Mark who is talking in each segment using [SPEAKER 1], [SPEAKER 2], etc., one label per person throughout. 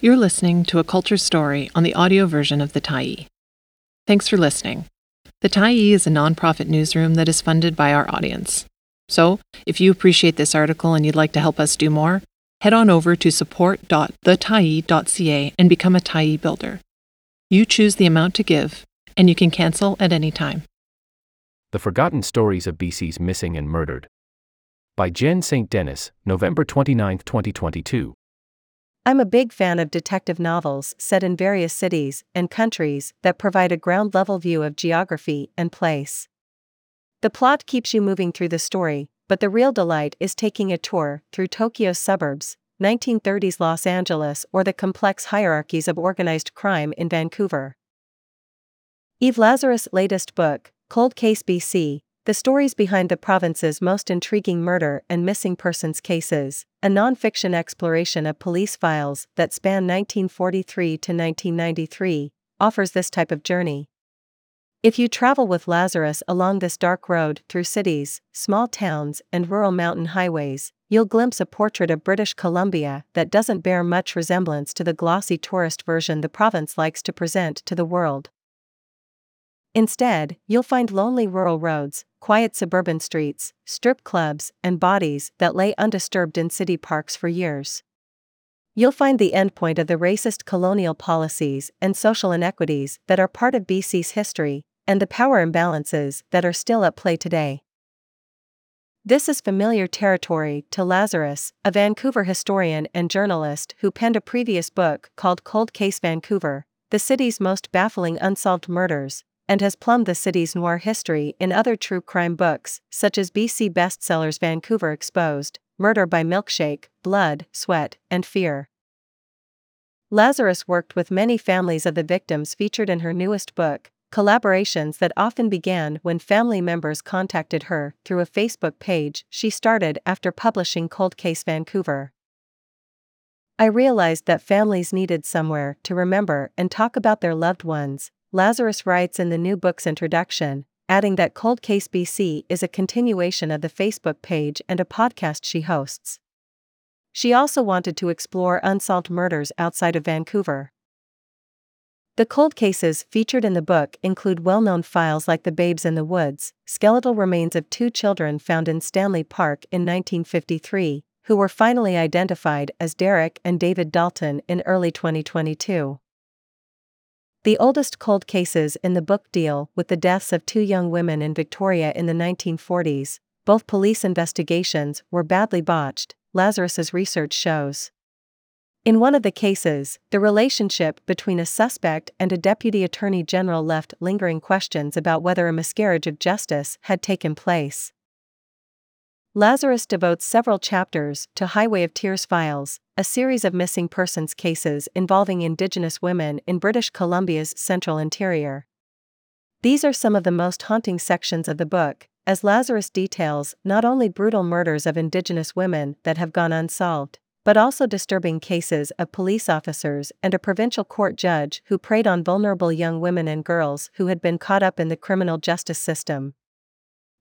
[SPEAKER 1] You're listening to a culture story on the audio version of The Tyee. Thanks for listening. The Tyee is a nonprofit newsroom that is funded by our audience. So, if you appreciate this article and you'd like to help us do more, head on over to support.thetyee.ca and become a Tyee builder. You choose the amount to give, and you can cancel at any time.
[SPEAKER 2] The Forgotten Stories of BC's Missing and Murdered. By Jen St. Denis, November 29, 2022.
[SPEAKER 3] I'm a big fan of detective novels set in various cities and countries that provide a ground level view of geography and place. The plot keeps you moving through the story, but the real delight is taking a tour through Tokyo's suburbs, 1930s Los Angeles, or the complex hierarchies of organized crime in Vancouver. Eve Lazarus' latest book, Cold Case BC, the stories behind the province's most intriguing murder and missing persons cases, a non-fiction exploration of police files that span 1943 to 1993, offers this type of journey. If you travel with Lazarus along this dark road through cities, small towns, and rural mountain highways, you'll glimpse a portrait of British Columbia that doesn't bear much resemblance to the glossy tourist version the province likes to present to the world. Instead, you'll find lonely rural roads, quiet suburban streets, strip clubs, and bodies that lay undisturbed in city parks for years. You'll find the endpoint of the racist colonial policies and social inequities that are part of BC's history, and the power imbalances that are still at play today. This is familiar territory to Lazarus, a Vancouver historian and journalist who penned a previous book called Cold Case Vancouver, the city's most baffling unsolved murders, and has plumbed the city's noir history in other true crime books, such as BC bestsellers Vancouver Exposed, Murder by Milkshake, Blood, Sweat, and Fear. Lazarus worked with many families of the victims featured in her newest book, collaborations that often began when family members contacted her through a Facebook page she started after publishing Cold Case Vancouver. I realized that families needed somewhere to remember and talk about their loved ones, Lazarus writes in the new book's introduction, adding that Cold Case BC is a continuation of the Facebook page and a podcast she hosts. She also wanted to explore unsolved murders outside of Vancouver. The cold cases featured in the book include well known files like the Babes in the Woods, skeletal remains of two children found in Stanley Park in 1953, who were finally identified as Derek and David D'Alton in early 2022. The oldest cold cases in the book deal with the deaths of two young women in Victoria in the 1940s. Both police investigations were badly botched, Lazarus's research shows. In one of the cases, the relationship between a suspect and a deputy attorney general left lingering questions about whether a miscarriage of justice had taken place. Lazarus devotes several chapters to Highway of Tears files, a series of missing persons cases involving Indigenous women in British Columbia's central interior. These are some of the most haunting sections of the book, as Lazarus details not only brutal murders of Indigenous women that have gone unsolved, but also disturbing cases of police officers and a provincial court judge who preyed on vulnerable young women and girls who had been caught up in the criminal justice system.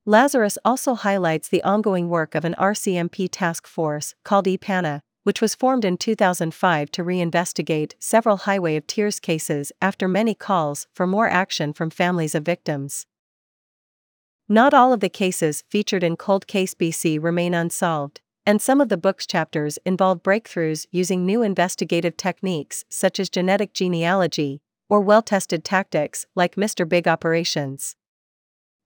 [SPEAKER 3] Lazarus also highlights the ongoing work of an RCMP task force called EPANA, which was formed in 2005 to reinvestigate several Highway of Tears cases after many calls for more action from families of victims. Not all of the cases featured in Cold Case BC remain unsolved, and some of the book's chapters involve breakthroughs using new investigative techniques such as genetic genealogy or well tested tactics like Mr. Big operations.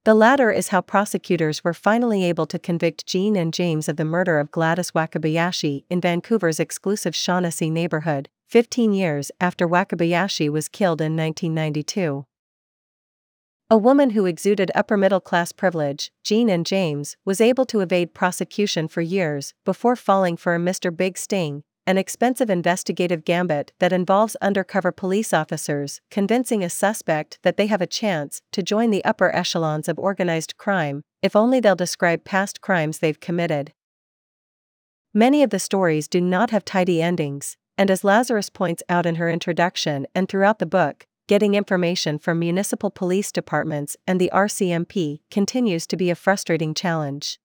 [SPEAKER 3] The latter is how prosecutors were finally able to convict Jean and James of the murder of Gladys Wakabayashi in Vancouver's exclusive Shaughnessy neighborhood, 15 years after Wakabayashi was killed in 1992. A woman who exuded upper middle class privilege, Jean and James, was able to evade prosecution for years before falling for a Mr. Big sting, an expensive investigative gambit that involves undercover police officers convincing a suspect that they have a chance to join the upper echelons of organized crime, if only they'll describe past crimes they've committed. Many of the stories do not have tidy endings, and as Lazarus points out in her introduction and throughout the book, getting information from municipal police departments and the RCMP continues to be a frustrating challenge.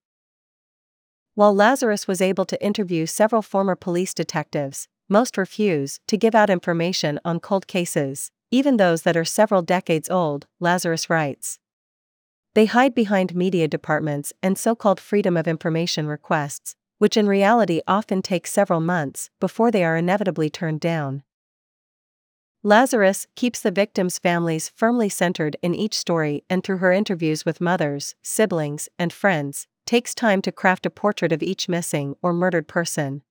[SPEAKER 3] While Lazarus was able to interview several former police detectives, most refuse to give out information on cold cases, even those that are several decades old, Lazarus writes. They hide behind media departments and so called freedom of information requests, which in reality often take several months before they are inevitably turned down. Lazarus keeps the victims' families firmly centered in each story and through her interviews with mothers, siblings, and friends, takes time to craft a portrait of each missing or murdered person.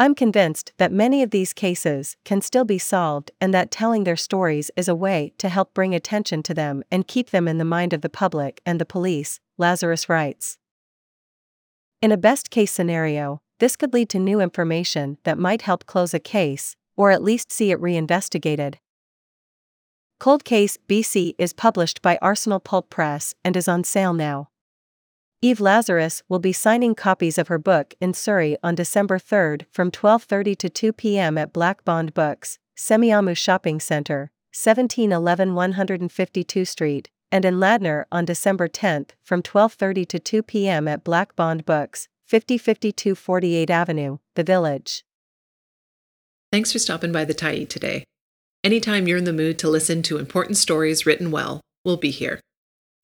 [SPEAKER 3] I'm convinced that many of these cases can still be solved and that telling their stories is a way to help bring attention to them and keep them in the mind of the public and the police, Lazarus writes. In a best case scenario, this could lead to new information that might help close a case, or at least see it reinvestigated. Cold Case BC is published by Arsenal Pulp Press and is on sale now. Eve Lazarus will be signing copies of her book in Surrey on December 3 from 12:30 to 2 p.m. at Black Bond Books, Semiahmoo Shopping Centre, 1711 152 Street, and in Ladner on December 10 from 12:30 to 2 p.m. at Black Bond Books, 5052 48 Avenue, The Village.
[SPEAKER 1] Thanks for stopping by the Tyee today. Anytime you're in the mood to listen to important stories written well, we'll be here.